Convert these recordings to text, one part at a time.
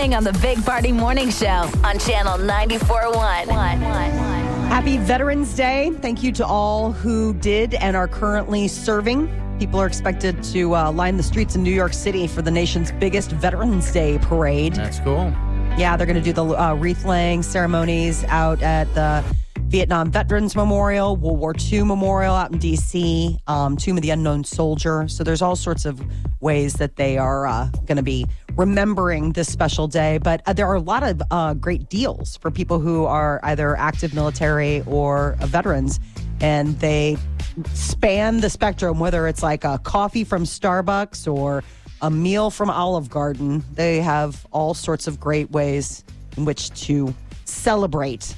What's trending on the Big Party Morning Show on Channel 94.1. Happy Veterans Day. Thank you to all who did and are currently serving. People are expected to uh, line the streets in New York City for the nation's biggest Veterans Day parade. That's cool. Yeah, they're going to do the uh, wreath laying ceremonies out at the Vietnam Veterans Memorial, World War II Memorial out in D.C., um, Tomb of the Unknown Soldier. So there's all sorts of ways that they are uh, going to be remembering this special day. But uh, there are a lot of uh, great deals for people who are either active military or uh, veterans, and they span the spectrum, whether it's like a coffee from Starbucks or a meal from Olive Garden. They have all sorts of great ways in which to celebrate.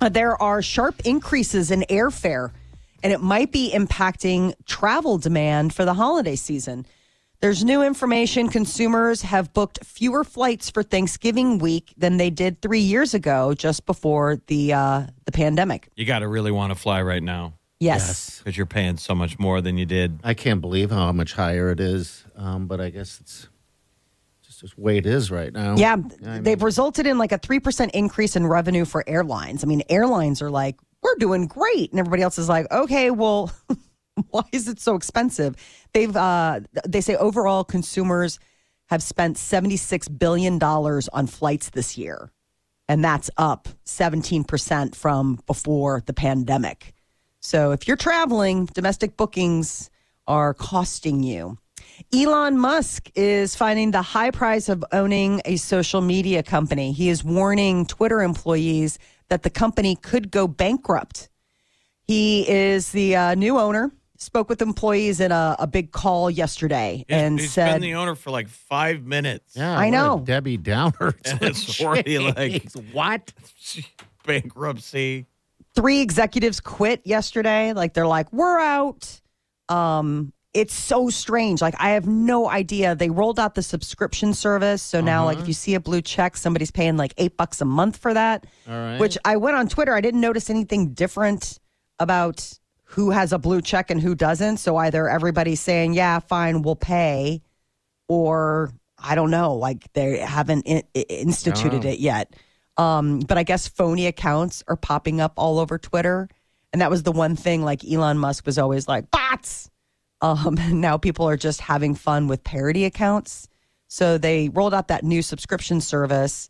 Uh, there are sharp increases in airfare, and it might be impacting travel demand for the holiday season. There's new information. Consumers have booked fewer flights for Thanksgiving week than they did three years ago, just before the uh, the pandemic. You got to really want to fly right now Yes. because you're paying so much more than you did. I can't believe how much higher it is, um, but I guess it's just the way it is right now. Yeah, they've mean- resulted in like a 3% increase in revenue for airlines. I mean, airlines are like, we're doing great. And everybody else is like, okay, well, why is it so expensive? They've, uh, they say overall consumers have spent $76 billion on flights this year. And that's up 17% from before the pandemic. So if you're traveling, domestic bookings are costing you. Elon Musk is finding the high price of owning a social media company. He is warning Twitter employees that the company could go bankrupt. He is the uh, new owner. Spoke with employees in a, a big call yesterday He's- and he's said, been the owner for like five minutes. Yeah, I know. Debbie Downer. It's already like- what? Bankruptcy. three executives quit yesterday. Like they're like, we're out. Um, it's so strange. Like I have no idea. They rolled out the subscription service, so now like if you see a blue check, somebody's paying like eight bucks a month for that. All right. Which I went on Twitter. I didn't notice anything different about who has a blue check and who doesn't. So either everybody's saying, "Yeah, fine, we'll pay," or I don't know. Like they haven't in, instituted it yet. Um, but I guess phony accounts are popping up all over Twitter, and that was the one thing. Like Elon Musk was always like bots. Um, and now people are just having fun with parody accounts. So they rolled out that new subscription service.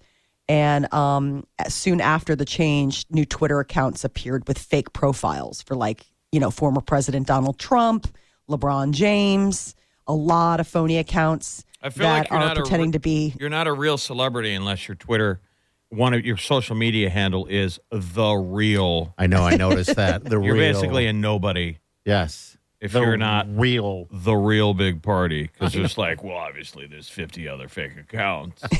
And um, soon after the change, new Twitter accounts appeared with fake profiles for like, you know, former President Donald Trump, LeBron James, a lot of phony accounts I feel that like you're are not pretending re- to be. You're not a real celebrity unless your Twitter, one of your social media handle is the real. I know. I noticed that. The You're real, basically a nobody yes. If The you're not real. the real big party because it's like, well, obviously there's 50 other fake accounts.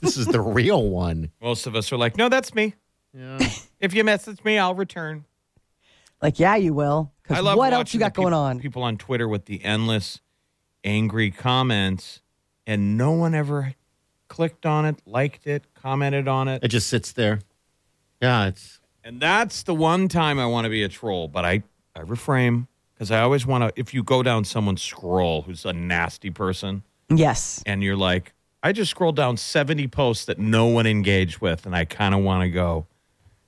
This is the real one. Most of us are like, no, that's me. Yeah. If you message me, I'll return. Like, yeah, you will. I Because love what else you got the going peop- on? People on Twitter with the endless angry comments, and no one ever clicked on it, liked it, commented on it. It just sits there. Yeah, it's And that's the one time I want to be a troll, but I, I refrain because I always want to. If you go down someone's scroll who's a nasty person, Yes. and you're like, I just scrolled down 70 posts that no one engaged with, and I kind of want to go,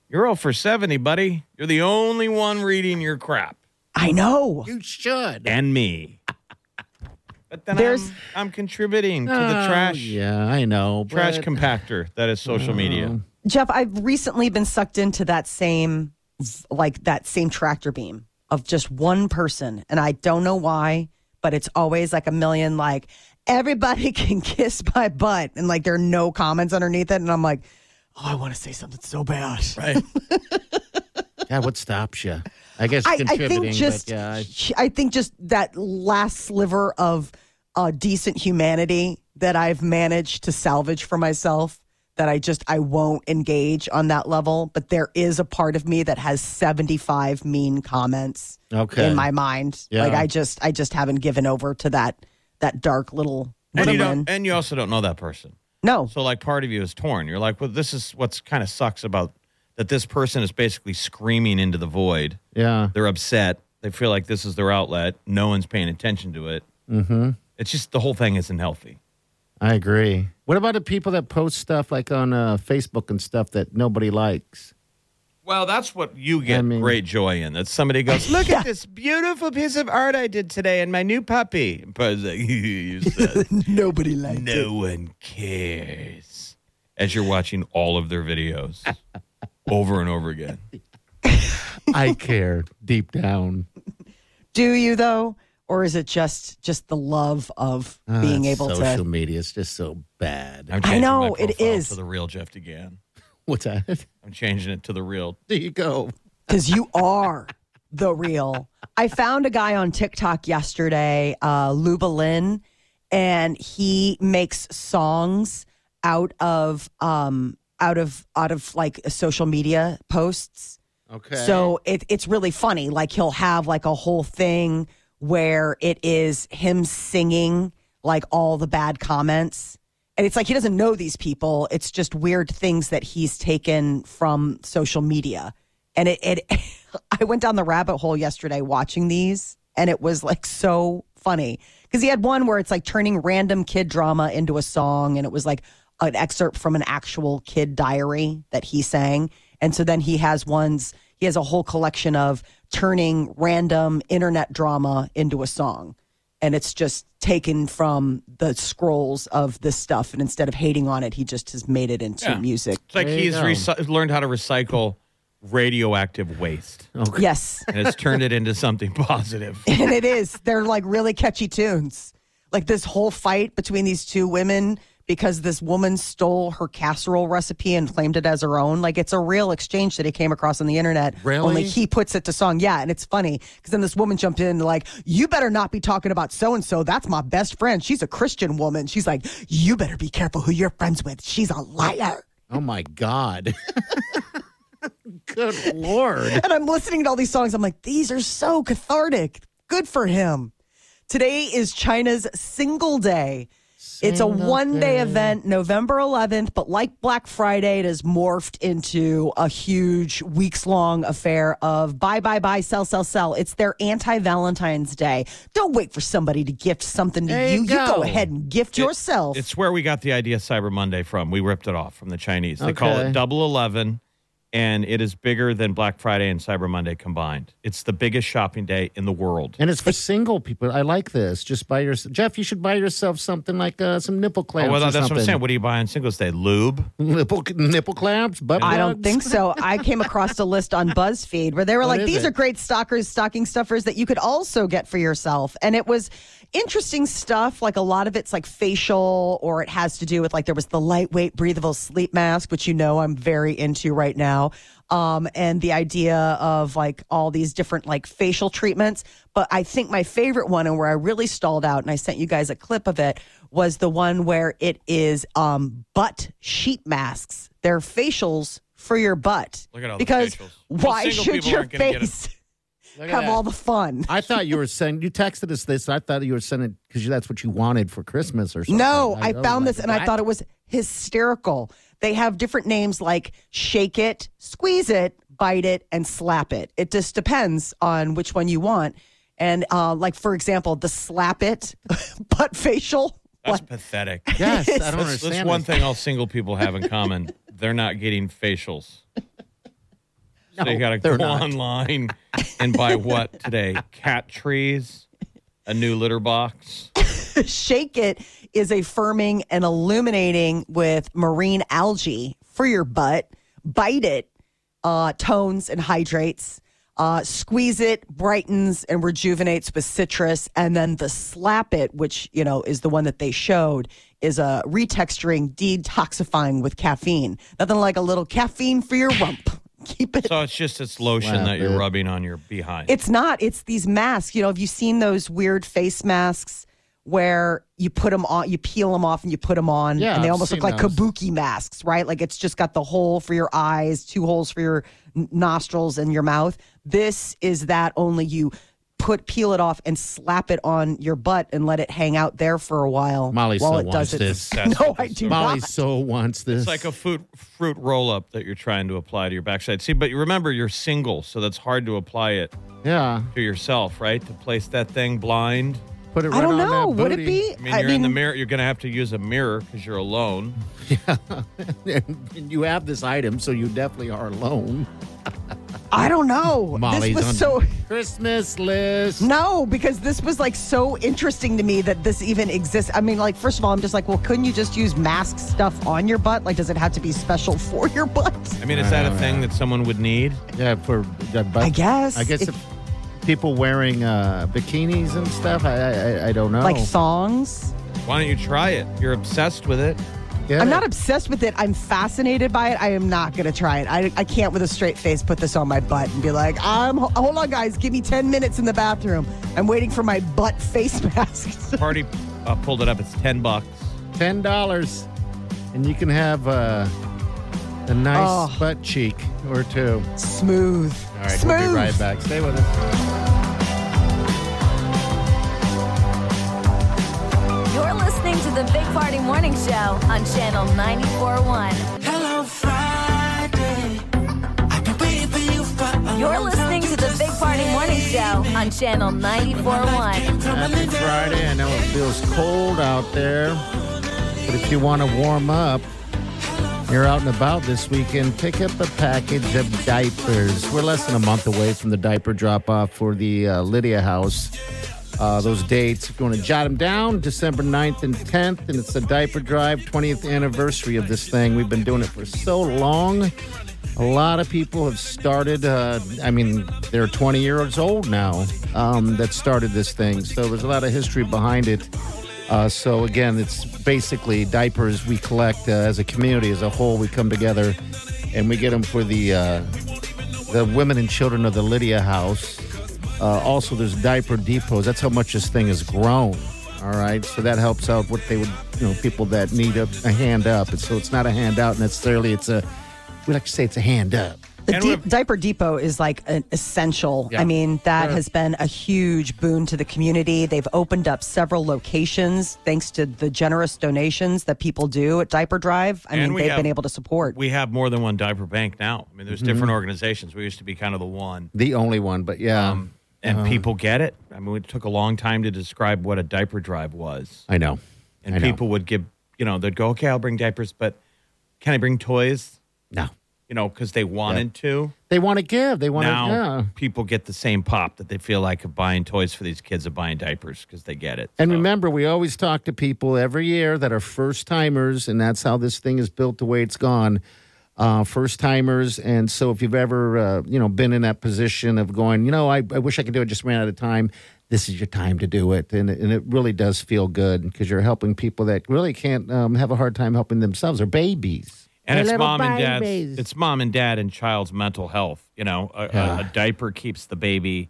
You're 0 for 70, buddy. You're the only one reading your crap. I know. you should. And me. But then There's- I'm, I'm contributing to the Oh, trash Yeah, I know. trash but- compactor that is social oh. media. Jeff, I've recently been sucked into that same, like that same tractor beam of just one person. And I don't know why, but it's always like a million, like, everybody can kiss my butt. And like, there are no comments underneath it. And I'm like, oh, I want to say something so bad. Right. Yeah, what stops you? I guess I, I contributing. think just, yeah, I- I think just that last sliver of uh, decent humanity that I've managed to salvage for myself that I just I won't engage on that level, but there is a part of me that has 75 mean comments Okay. in my mind. Yeah. Like I just I just haven't given over to that that dark little And you, don't, and you also don't know that person. No. So like part of you is torn. You're like, well, this is what's kind of sucks about that. This person is basically screaming into the void. Yeah. They're upset. They feel like this is their outlet. No one's paying attention to it. Mm-hmm. It's just the whole thing isn't healthy. I agree. What about the people that post stuff like on uh, Facebook and stuff that nobody likes? Well, that's what you get I mean- great joy in. That somebody goes, look at this beautiful piece of art I did today and my new puppy. But it's like, you said, Nobody liked it. no one cares. As you're watching all of their videos over and over again. I care deep down. Do you though? Or is it just just the love of Ah, being able to social media is just so bad. I'm I know, my it profile to the real Jeff again What's that? I'm changing it to the real. There you go. because you are the real. I found a guy on TikTok yesterday, uh, Lubalin, and he makes songs out of um, out of out of like social media posts. Okay. So it, it's really funny. Like he'll have like a whole thing where it is him singing like all the bad comments. And it's like he doesn't know these people. It's just weird things that he's taken from social media. And it, it I went down the rabbit hole yesterday watching these and it was like so funny. Because he had one where it's like turning random kid drama into a song and it was like an excerpt from an actual kid diary that he sang. And so then he has ones, he has a whole collection of turning random internet drama into a song. And it's just taken from the scrolls of this stuff. And instead of hating on it, he just has made it into Yeah. music. It's like There he's go. learned how to recycle radioactive waste okay. Yes. and has turned it into something positive. and it is. They're like really catchy tunes. Like this whole fight between these two women because this woman stole her casserole recipe and claimed it as her own. Like it's a real exchange that he came across on the internet. Really? Only he puts it to song. Yeah, and it's funny because then this woman jumped in and like, you better not be talking about so and so. That's my best friend. She's a Christian woman. She's like, you better be careful who you're friends with. She's a liar. Oh my God. Good Lord. And I'm listening to all these songs. I'm like, these are so cathartic. Good for him. Today is China's Single Day. It's a one day Day. event, November 11th, but like Black Friday, it has morphed into a huge weeks long affair of buy, buy, buy, sell, sell, sell. It's their anti Valentine's Day. Don't wait for somebody to gift something to There you. you You go go. ahead and gift yourself. It's where we got the idea Cyber Monday from. We ripped it off from the Chinese. They call Okay. it Double Eleven, and it is bigger than Black Friday and Cyber Monday combined. It's the biggest shopping day in the world. And it's for single people. I like this. Just buy your Jeff. You should buy yourself something like uh, some nipple Oh, clamps. well, or that's what I'm saying. What do you buy on Singles Day? Lube. Nipple nipple clamps. Butt I don't think so. I came across a list on BuzzFeed where they were What like, these it? are great stalkers, stocking stuffers that you could also get for yourself. And it was interesting stuff. Like a lot of it's like facial, or it has to do with like there was the lightweight breathable sleep mask, which you know I'm very into right now. Um, and the idea of like all these different like facial treatments. But I think my favorite one and where I really stalled out, and I sent you guys a clip of it, was the one where it is um, butt sheet masks. They're facials for your butt. Look at all because facials. Why should your aren't gonna get it. face have all the fun? I thought you were saying you texted us this. I thought you were sending because that's what you wanted for Christmas or something. No, I was found like, this and I what? thought it was hysterical. They have different names like shake it, squeeze it, bite it, and slap it. It just depends on which one you want. And uh, like for example, the slap it butt facial. That's What? pathetic. Yes, I don't That's, understand. that's one thing all single people have in common. They're not getting facials. So you got to go not. online and buy what today? Cat trees, a new litter box. Shake It is a firming and illuminating with marine algae for your butt. Bite It uh, tones and hydrates. Uh, squeeze it, brightens and rejuvenates with citrus, and then the slap it, which you know is the one that they showed, is a retexturing, detoxifying with caffeine. Nothing like a little caffeine for your rump. Keep it So it's just it's lotion Slap that you're it. rubbing on your behind. it's not. It's these masks. You know, have you seen those weird face masks where you put them on, you peel them off and you put them on, Yeah, and they I've almost look seen like those. kabuki masks, right? Like it's just got the hole for your eyes, two holes for your nostrils and your mouth. This is that only you put peel it off and slap it on your butt and let it hang out there for a while Molly while so it wants does it. this. No, I do Molly not. so wants this. It's like a fruit fruit roll up that you're trying to apply to your backside. See, but you remember you're single, so that's hard to apply it yeah. to yourself, right? To place that thing blind. Put it right I don't on know. that Would it be? I mean, you're in the mirror. You're going to have to use a mirror because you're alone. and you have this item, so you definitely are alone. I don't know. Molly's this was on so. Christmas list. No, because this was like so interesting to me that this even exists. I mean, like, first of all, I'm just like, well, couldn't you just use mask stuff on your butt? Like, does it have to be special for your butt? I mean, is that a thing that someone would need? Yeah, for uh, but I guess. I guess If- if people wearing uh, bikinis and stuff. I I, I don't know. Like thongs? Why don't you try it? You're obsessed with it. Get I'm it? not obsessed with it. I'm fascinated by it. I am not going to try it. I, I can't, with a straight face, put this on my butt and be like, I'm, hold on, guys, give me 10 minutes in the bathroom. I'm waiting for my butt face mask. Party uh, pulled it up. It's ten bucks. ten dollars, and you can have uh, a nice Oh. butt cheek or two. Smooth. All right, Smooth. we'll be right back. Stay with us. You're listening to the Big Party Morning Show on Channel 94.1. Hello Friday. I've been waiting for you for a You're long listening time to the Big Party Morning Show on Channel 94.1. Happy Friday. I know it feels cold out there, but if you want to warm up, you're out and about this weekend, pick up a package of diapers. We're less than a month away from the diaper drop off for the uh, Lydia House. Uh, those dates, if you want to jot them down, December 9th and 10th, and it's the diaper drive, 20th anniversary of this thing. We've been doing it for so long. A lot of people have started. Uh, I mean, they're 20 years old now um, that started this thing. So there's a lot of history behind it. Uh, so again, it's basically diapers we collect uh, as a community, as a whole. We come together and we get them for the uh, the women and children of the Lydia House. Uh, also, there's diaper depots. That's how much this thing has grown. All right, so that helps out what they would, you know, people that need a, a hand up. And so it's not a handout necessarily. It's a we like to say it's a hand up. The And deep, we've- diaper depot is like an essential. Yeah. I mean, that Sure. has been a huge boon to the community. They've opened up several locations thanks to the generous donations that people do at Diaper Drive. I And mean, they've have- been able to support. We have more than one diaper bank now. I mean, there's Mm-hmm. different organizations. We used to be kind of the one. The only one, but yeah, Um, and Uh-huh. people get it. I mean, it took a long time to describe what a diaper drive was. I know. And I know. people would give, you know, they'd go, okay, I'll bring diapers, but can I bring toys? no, You know, because they wanted to. they want to give. They want Now to. Yeah. people get the same pop that they feel like of buying toys for these kids of buying diapers because they get it. And So- remember, we always talk to people every year that are first timers, and that's how this thing is built the way it's gone. Uh, first timers, and so if you've ever, uh, you know, been in that position of going, you know, I, I wish I could do it, just ran out of time. This is your time to do it, and, and it really does feel good because you're helping people that really can't um, have a hard time helping themselves or babies. and They're it's mom and dad. It's mom and dad and child's mental health. You know, a, a, Yeah. a diaper keeps the baby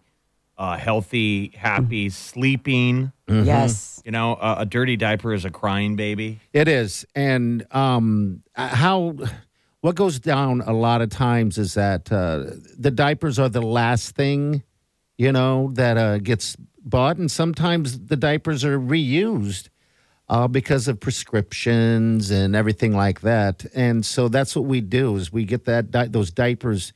uh, healthy, happy, sleeping. Mm-hmm. Yes. You know, a, a dirty diaper is a crying baby. It is, and um, uh, how what goes down a lot of times is that uh, the diapers are the last thing, you know, that uh, gets bought, and sometimes the diapers are reused uh, because of prescriptions and everything like that. And so that's what we do is we get that di- those diapers.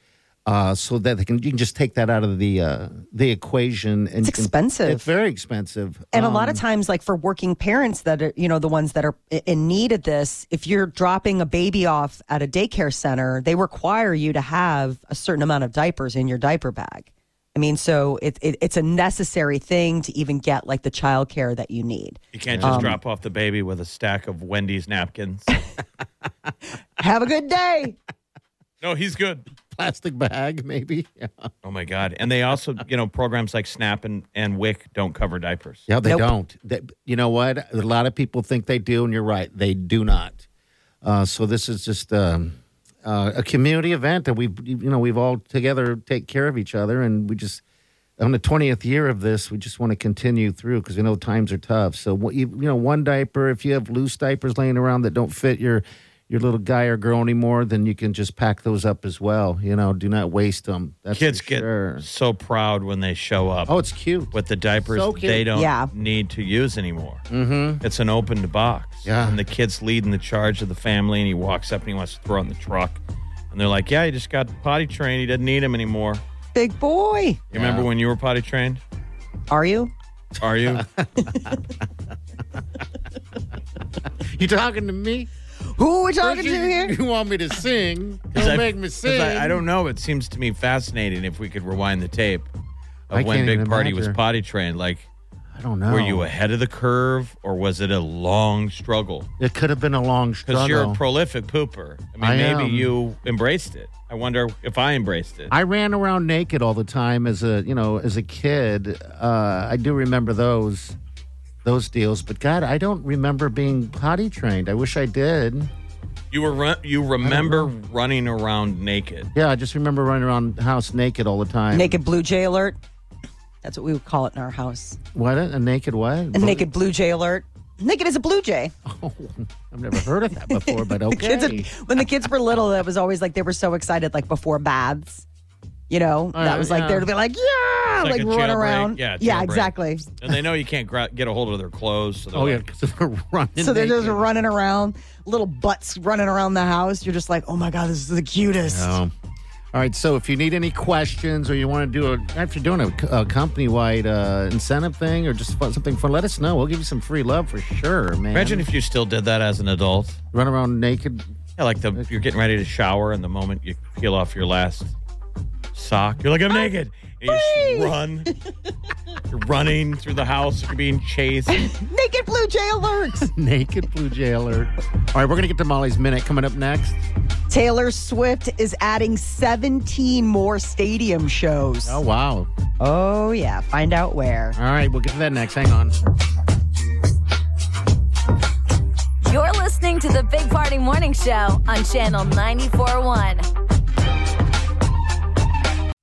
Uh, so that they can, you can just take that out of the uh, the equation. And It's you can- expensive. It's very expensive, And a lot Um, of times, like for working parents that are, you know, the ones that are in need of this, if you're dropping a baby off at a daycare center, they require you to have a certain amount of diapers in your diaper bag. I mean, so it, it, it's a necessary thing to even get like the child care that you need. You can't Um, just drop off the baby with a stack of Wendy's napkins. Have a good day. no, he's good. Plastic bag, maybe. Yeah. Oh my God! And they also, you know, programs like Snap and, and WIC don't cover diapers. Yeah, they Nope. don't. They, you know what? A lot of people think they do, and you're right. They do not. Uh, so this is just um, uh, a community event that we've, you know, we've all together take care of each other, and we just on the 20th year of this, we just want to continue through because we know times are tough. So, you, you know, one diaper, if you have loose diapers laying around that don't fit your your little guy or girl anymore, then you can just pack those up as well. You know, do not waste them. That's Kids for get sure. so proud when they show up Oh, it's cute. with the diapers So cute. they don't Yeah. need to use anymore. Mm-hmm. It's an opened box. Yeah. And the kid's leading the charge of the family, and he walks up and he wants to throw it in the truck. And they're like, "Yeah, he just got potty trained. He doesn't need him anymore." Big boy. You remember when you were potty trained? Are you? Are you? You talking to me? Who are we talking First to here? You want me to sing? 'Cause Don't I- make me 'cause sing. I, I don't know. It seems to me fascinating if we could rewind the tape of I when Big even Party was potty trained. Like, I don't know. were you ahead of the curve or was it a long struggle? It could have been a long struggle. Because you're a prolific pooper. I mean, I maybe am. you embraced it. I wonder if I embraced it. I ran around naked all the time as a you know as a kid. Uh, I do remember those those deals, but God, I don't remember being potty trained. I wish I did. you were run, you remember running around naked. Yeah, I just remember running around the house naked all the time. Naked Blue Jay alert. That's what we would call it in our house. What? A naked what? A naked Blue Jay alert. Naked as a Blue Jay. Oh, I've never heard of that before, but okay. Kids when the kids were little, that was always like they were so excited, like before baths. You know, that Uh, was like yeah. they'd be like, yeah, It's like, a run jailbreak. around. Yeah, yeah, exactly. And they know you can't gra- get a hold of their clothes. So they're oh yeah, like, because they're running. So they're just running around, little butts running around the house. You're just like, oh my god, this is the cutest. Oh. All right, so if you need any questions or you want to do a, if you're doing a, a company wide uh, incentive thing or just something fun, let us know. We'll give you some free love for sure, man. imagine if you still did that as an adult. run around naked. Yeah, like the you're getting ready to shower, and the moment you peel off your last sock, you're like, I'm ah, naked. And you just run. You're running through the house. You're being chased. Naked Blue Jay alert. Naked Blue Jay alert. All right, we're going to get to Molly's Minute coming up next. Taylor Swift is adding 17 more stadium shows. Oh, wow. Oh yeah, find out where. All right, we'll get to that next. Hang on. You're listening to the Big Party Morning Show on Channel 94.1.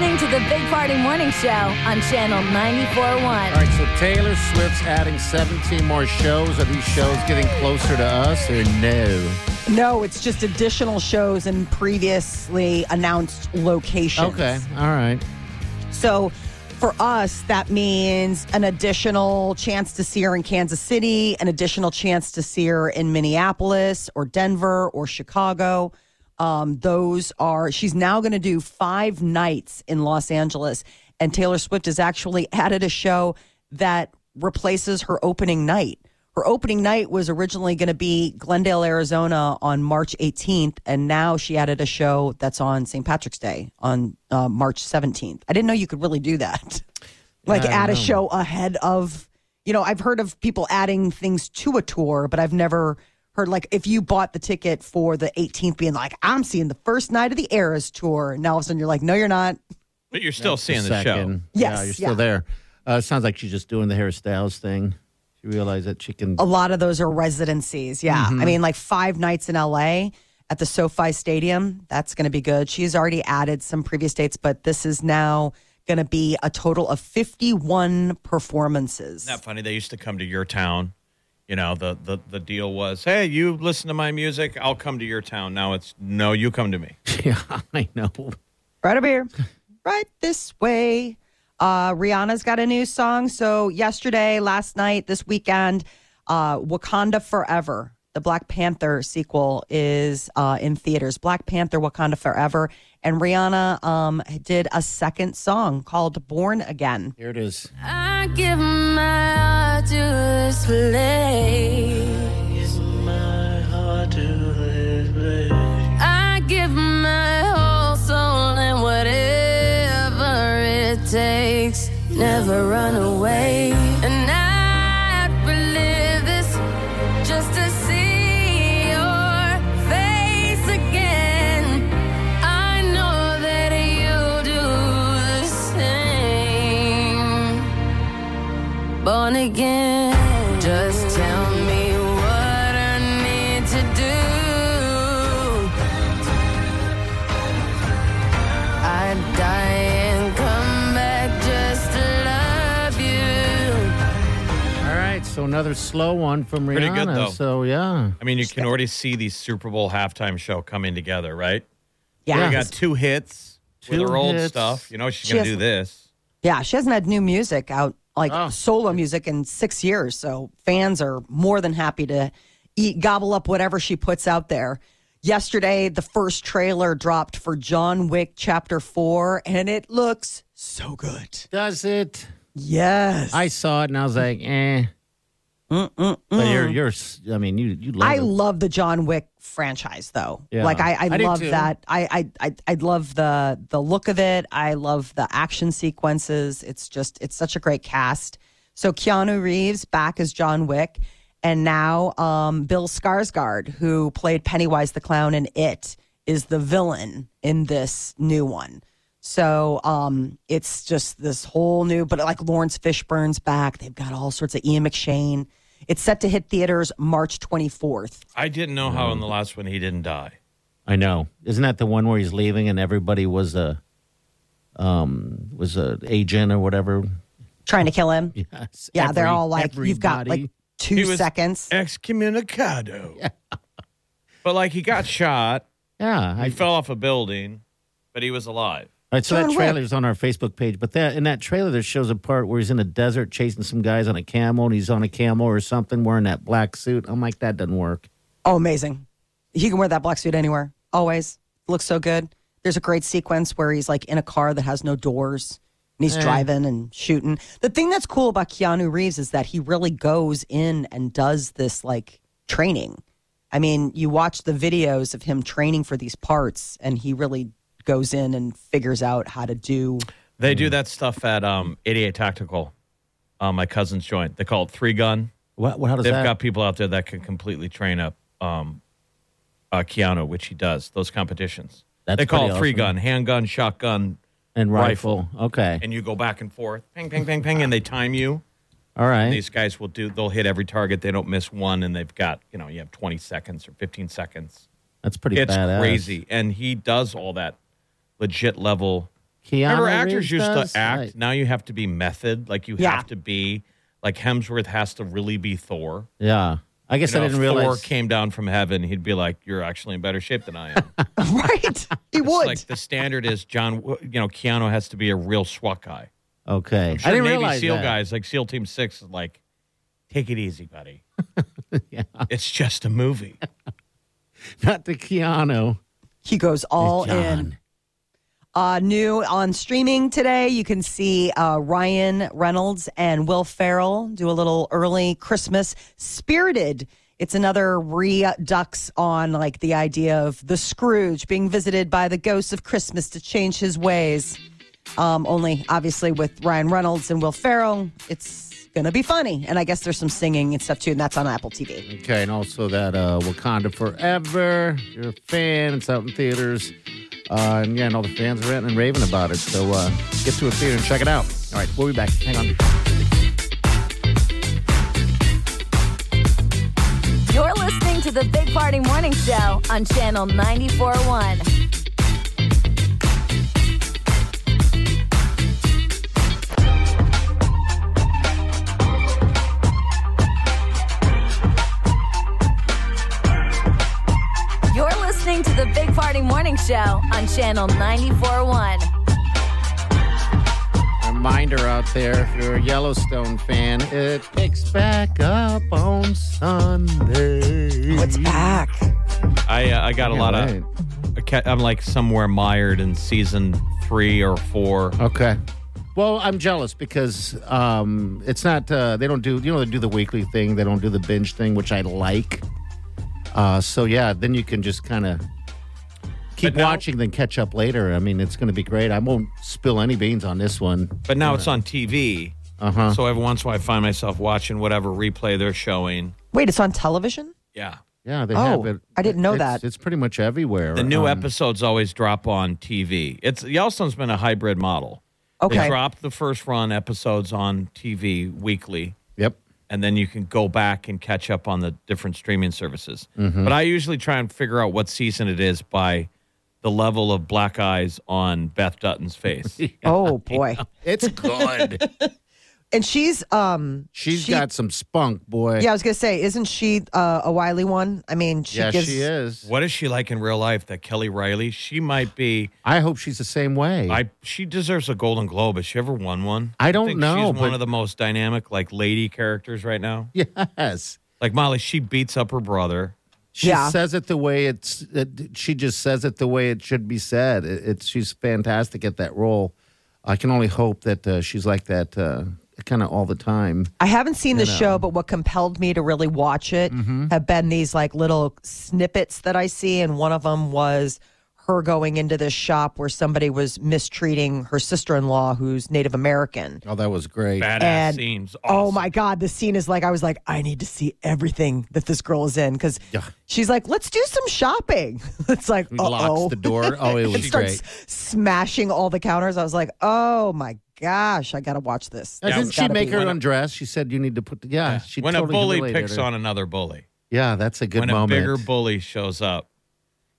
Listening to the Big Party Morning Show on Channel 94.1. All right, so Taylor Swift's adding 17 more shows. Are these shows getting closer to us or no? No, it's just additional shows in previously announced locations. Okay, all right. So for us, that means an additional chance to see her in Kansas City, an additional chance to see her in Minneapolis or Denver or Chicago. Um, those are, she's now going to do five nights in Los Angeles. And Taylor Swift has actually added a show that replaces her opening night. Her opening night was originally going to be Glendale, Arizona on March 18th. And now she added a show that's on St. Patrick's Day on uh, March 17th. I didn't know you could really do that. like add a show ahead of, you know, I've heard of people adding things to a tour, but I've never heard like if you bought the ticket for the 18th being like, I'm seeing the first night of the Eras tour. And now all of a sudden you're like, no, you're not. But you're still That's seeing the show. second. yeah, you're still yeah. there. Uh, it sounds like she's just doing the Harry Styles thing. She realized that she can. A lot of those are residencies. Yeah. I mean, like five nights in LA at the SoFi Stadium. That's going to be good. She's already added some previous dates, but this is now going to be a total of 51 performances. Isn't that funny? They used to come to your town. You know, the, the, the deal was, hey, you listen to my music, I'll come to your town. Now it's, no, you come to me. Yeah, I know. Right over here. right this way. Uh, Rihanna's got a new song. So yesterday, last night, this weekend, uh, Wakanda Forever, the Black Panther sequel, is uh, in theaters. Black Panther, Wakanda Forever, and Rihanna um, did a second song called "Born Again." Here it is. I give my heart to this place. I give my whole soul and whatever it takes. Never run away. Same born again. Just tell me what I need to do. I'd die and come back just to love you. All right, so another slow one from Rihanna. Pretty good, though. So yeah, I mean, you can already see the Super Bowl halftime show coming together, right? Yeah, We got two hits with Two her old stuff. You know she's She going to do this. yeah. She hasn't had new music out, like Oh. solo music, in six years. So fans are more than happy to eat, gobble up whatever she puts out there. Yesterday, the first trailer dropped for John Wick Chapter Four, and it looks so good. does it? Yes, I saw it and I was like, eh. But you're, you're. I mean, you, you love I it. love the John Wick franchise, though. Yeah. Like I, I, I love that. I, I, I, I love the the look of it. I love the action sequences. It's just, it's such a great cast. So Keanu Reeves back as John Wick, and now um, Bill Skarsgård, who played Pennywise the clown in It, is the villain in this new one. So um, it's just this whole new, but like Laurence Fishburne's back. They've got all sorts of Ian McShane. It's set to hit theaters March 24th. I didn't know how in the last one he didn't die. I know. Isn't that the one where he's leaving and everybody was a, um, was a agent or whatever? Trying to kill him. Yes. Yeah, they're Every- all like, you've got everybody. like two He was seconds. Excommunicado. But like he got shot, Yeah, he I, fell off a building, but he was alive. All right, so John that trailer is on our Facebook page, but that in that trailer there shows a part where he's in a desert chasing some guys on a camel, and he's on a camel or something wearing that black suit. I'm like, that doesn't work. Oh, amazing. He can wear that black suit anywhere. Always. Looks so good. There's a great sequence where he's like in a car that has no doors and he's Eh. driving and shooting. The thing that's cool about Keanu Reeves is that he really goes in and does this like training. I mean, you watch the videos of him training for these parts and he really goes in and figures out how to do They do that stuff at um, 88 Tactical, uh, my cousin's joint. They call it three gun. What? what how does They've that? got people out there that can completely train up um, uh, Keanu, which he does, those competitions. That's they call pretty it three awesome. gun, handgun, shotgun, and rifle. Okay. and you go back and forth, ping, ping, ping, ping, and they time you. All right. These guys will do, they'll hit every target. They don't miss one, and they've got, you know, you have 20 seconds or 15 seconds. That's pretty it's badass. crazy. And he does all that legit level. Keanu Remember, Reeves actors used does? to act. Right. Now you have to be method. Like you Yeah. have to be, like Hemsworth has to really be Thor. Yeah. I guess You know, I didn't if Thor realize. came down from heaven, he'd be like, "You're actually in better shape than I am." right. He It's would. like the standard is John. You know, Keanu has to be a real SWAT guy. okay. I'm sure I didn't Navy realize SEAL that. guys like SEAL Team Six is like, take it easy, buddy. It's just a movie. Not the Keanu. he goes all John. in. Uh, new on streaming today, you can see uh, Ryan Reynolds and Will Ferrell do a little early Christmas Spirited. It's another redux on like the idea of the Scrooge being visited by the ghosts of Christmas to change his ways. Um, only obviously with Ryan Reynolds and Will Ferrell, it's gonna be funny. And I guess there's some singing and stuff too, and that's on Apple TV. Okay, and also that uh, Wakanda Forever. You're a fan, it's out in theaters. Uh, and yeah, and all the fans are ranting and raving about it. So uh, get to a theater and check it out. All right, we'll be back. Hang on. You're listening to the Big Party Morning Show on Channel 94.1. listening listening to the Big Party Morning Show on Channel 94.1. Reminder out there, if you're a Yellowstone fan, it picks back up on Sunday. What's back? I uh, I got a lot right. of. I ca- I'm like somewhere mired in season three or four. Okay. Well, I'm jealous because um, it's not. Uh, they don't do. You know, they do the weekly thing. They don't do the binge thing, which I like. Uh, so yeah, then you can just kind of keep now- watching, then catch up later. I mean, it's going to be great. I won't spill any beans on this one. But now it's on TV. Uh huh. So every once in a while, I find myself watching whatever replay they're showing. Wait, it's on television? Yeah. Yeah, they Oh, have it. I didn't know It's- that. It's pretty much everywhere. The new Um, episodes always drop on TV. It's Yellowstone's been a hybrid model. Okay. They Okay. drop the first run episodes on TV weekly, Yep. And then you can go back and catch up on the different streaming services. Mm-hmm. But I usually try and figure out what season it is by the level of black eyes on Beth Dutton's face. Oh boy. It's good. And she's um She's she- got some spunk, boy. Yeah, I was gonna say, isn't she uh, a wily one? I mean, she yeah, gives she is. what is she like in real life? That Kelly Reilly? She might be. I hope she's the same way. I she deserves a Golden Globe. Has she ever won one? I don't think know, She's one of the most dynamic, like lady characters right now. yes. Like Molly, she beats up her brother. She Yeah. says it the way it's. It, she just says it the way it should be said. It, it's she's fantastic at that role. I can only hope that uh, she's like that uh, kind of all the time. I haven't seen the show, but what compelled me to really watch it Mm-hmm. have been these like little snippets that I see, and one of them was her going into this shop where somebody was mistreating her sister-in-law, who's Native American. Oh, that was great. Badass And scenes. oh my god, the scene is like I was like, I need to see everything that this girl is in because Yeah. she's like, let's do some shopping. it's like, He uh locks oh, the door. Oh, it and was starts great. smashing all the counters. I was like, oh my gosh, I got to watch this. This Didn't she make her undress? She said you need to put. The, yeah, she when totally a bully picks her. on another bully. Yeah, that's a good when moment. a bigger bully shows up,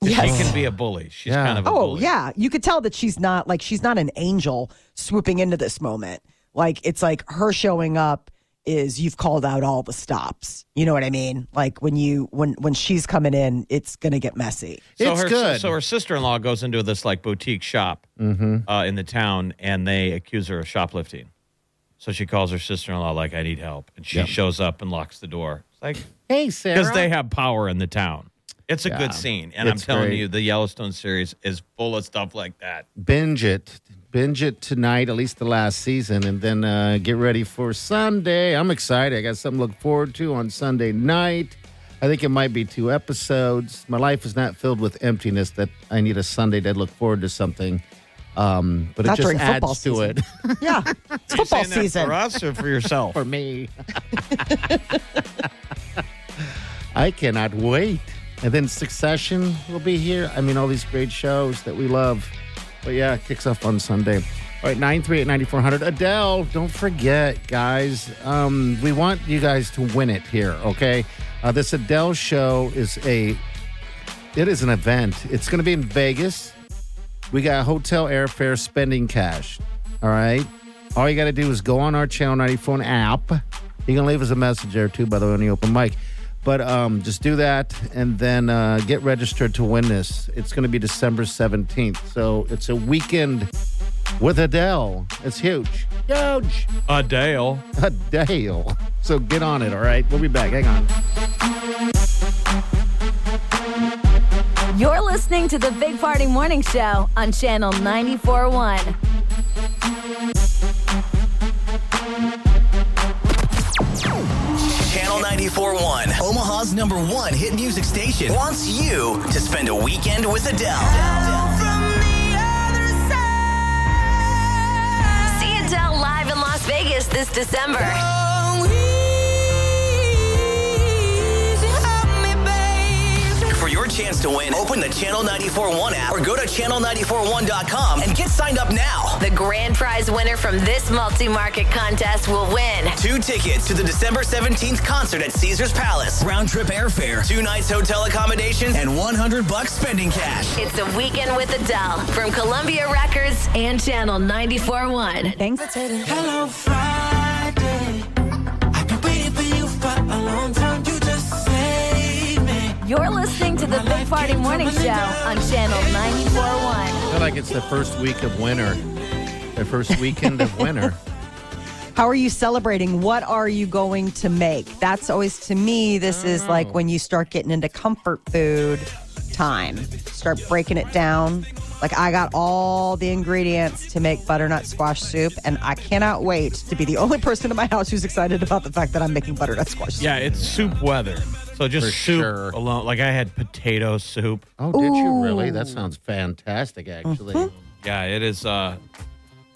Yes. She can be a bully. She's Yeah. kind of a Oh bully. yeah, you could tell that she's not like she's not an angel swooping into this moment. Like it's like her showing up is you've called out all the stops. You know what I mean? Like when you when when she's coming in, it's gonna get messy. So It's her, good. So her sister in law goes into this like boutique shop Mm-hmm. uh, in the town, and they accuse her of shoplifting. So she calls her sister in law like, "I need help," and she Yep. shows up and locks the door. It's like Hey, Sarah. because they have power in the town. It's a Yeah. good scene, and I'm telling great. you, the Yellowstone series is full of stuff like that. binge it binge it tonight at least the last season and then uh, get ready for sunday. I'm excited. I got something to look forward to on sunday night. I think it might be two episodes. My life is not filled with emptiness that i need a sunday to look forward to something um, but Not it just adds to season. it. Yeah, it's football Saying that season. for us or for yourself? for me. I cannot wait. And then succession will be here. I mean all these great shows that we love but yeah it kicks off on sunday. All right 938-9400 adele don't forget guys um, we want you guys to win it here okay? Uh, this adele show is a it is an event. It's going to be in vegas. We got hotel airfare spending cash all right? All you got to do is go on our channel 94 app. You can leave us a message there too by the way on the open mic but um, just do that and then uh, get registered to win this. It's going to be december 17th so it's a weekend with adele. It's huge. Huge. Adele. adele. So get on it all right? We'll be back. Hang on. You're listening to the Big Party Morning Show on Channel 94.1. 94.1, Omaha's number one hit music station, wants you to spend a weekend with Adele. See Adele live in Las Vegas this December. Chance to win, open the Channel 94.1 app or go to channel941.com and get signed up now. The grand prize winner from this multi-market contest will win Two tickets to the December 17th concert at Caesars Palace. Round trip airfare, two nights hotel accommodations, and 100 bucks spending cash. It's a weekend with Adele from Columbia Records and Channel 94.1. Thanks. Hello Friday. I've been waiting for you for a long time. You just saved me. You're listening to the Big Party Morning Show on Channel 94.1. I feel like it's the first week of winter, the first weekend of winter. How are you celebrating? What are you going to make? That's always to me, this is like oh. when you start getting into comfort food time. Start breaking it down. Like I got all the ingredients to make butternut squash soup, and I cannot wait to be the only person in my house who's excited about the fact that I'm making butternut squash soup. Yeah, it's soup weather. So just For soup sure. alone. Like I had potato soup. Oh, did you really? That sounds fantastic, actually. Yeah, it is. uh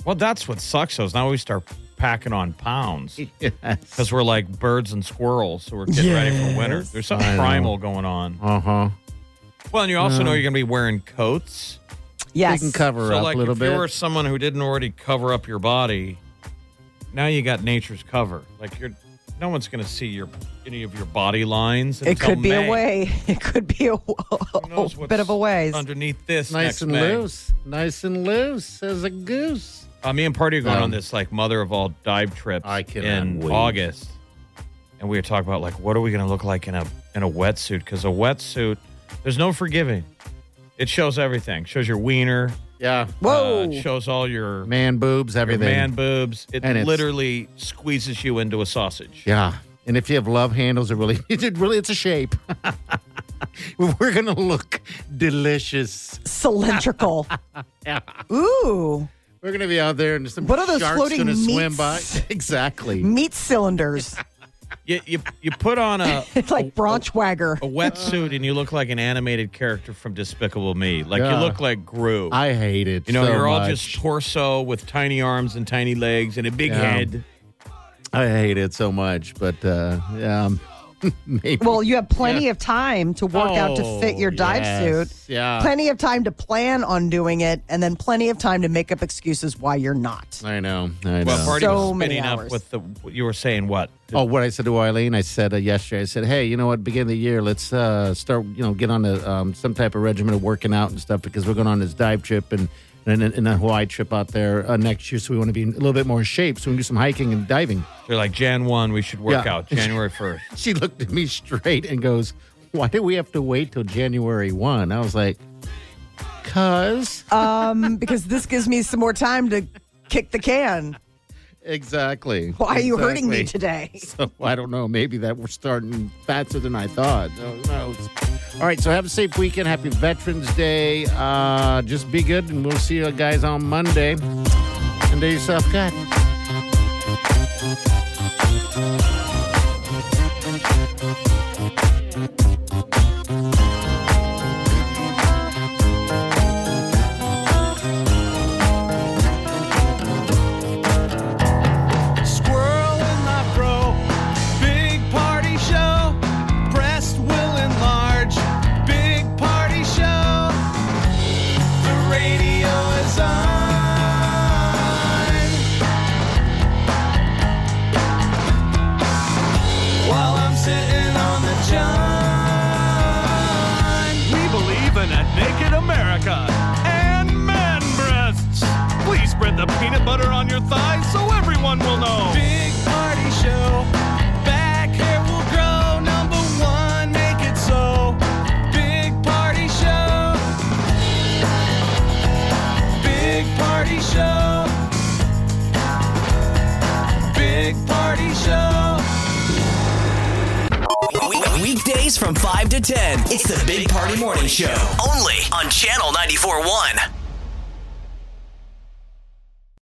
Well, that's what sucks. Though, is now we start packing on pounds Yes. because we're like birds and squirrels. So we're getting ready for winter. There's something I know. primal going on. Uh huh. Well, and you also know you're going to be wearing coats. Yes. You can cover so, up like, a little if bit. you were someone who didn't already cover up your body, now you got nature's cover. Like you're, no one's going to see your any of your body lines. It could be May. a way. It could be a, Who bit of a ways. underneath this. nice next and May. loose. Nice and loose as a goose. Uh, me and Party are going Um, on this like mother of all dive trips I in wait. August, and we were talking about like what are we going to look like in a in a wetsuit? Because a wetsuit, there's no forgiving. It shows everything. Shows your wiener. Yeah. Whoa. Uh, shows all your, Man boobs, everything. man boobs. It And it's- literally squeezes you into a sausage. Yeah. And if you have love handles, it really, it really, it's a shape. We're gonna look delicious. Cylindrical. Yeah. Ooh. We're gonna be out there and some What are those sharks floating gonna swim by. meats? Exactly. Meat cylinders. You, you you put on a It's like Braunschweiger. a wetsuit and you look like an animated character from Despicable Me. Like Yeah. you look like Gru. I hate it. You know, so you're all much. just torso with tiny arms and tiny legs and a big Yeah. head. I hate it so much, but uh, yeah, maybe. Well, you have plenty of time to work out to fit your Oh, dive yes. suit. Yeah. Plenty of time to plan on doing it, and then plenty of time to make up excuses why you're not. I know. I know. Well, Party So was many spinning up with the. You were saying what? Oh, what I said to Eileen, I said uh, yesterday. I said, "Hey, you know what? Beginning of the year, let's uh, start. You know, get on a, um, some type of regimen of working out and stuff because we're going on this dive trip and and, and a Hawaii trip out there uh, next year. So we want to be in a little bit more shape. So we can do some hiking and diving." They're like Jan one. We should work Yeah. out January first. She looked at me straight and goes, "Why do we have to wait till January one?" I was like, "Cause Um, because this gives me some more time to kick the can. Exactly. Why are you hurting me today? So I don't know. Maybe that we're starting faster than I thought. Who knows? All right. So have a safe weekend. Happy Veterans Day. Uh, just be good, and we'll see you guys on Monday. And do yourself good.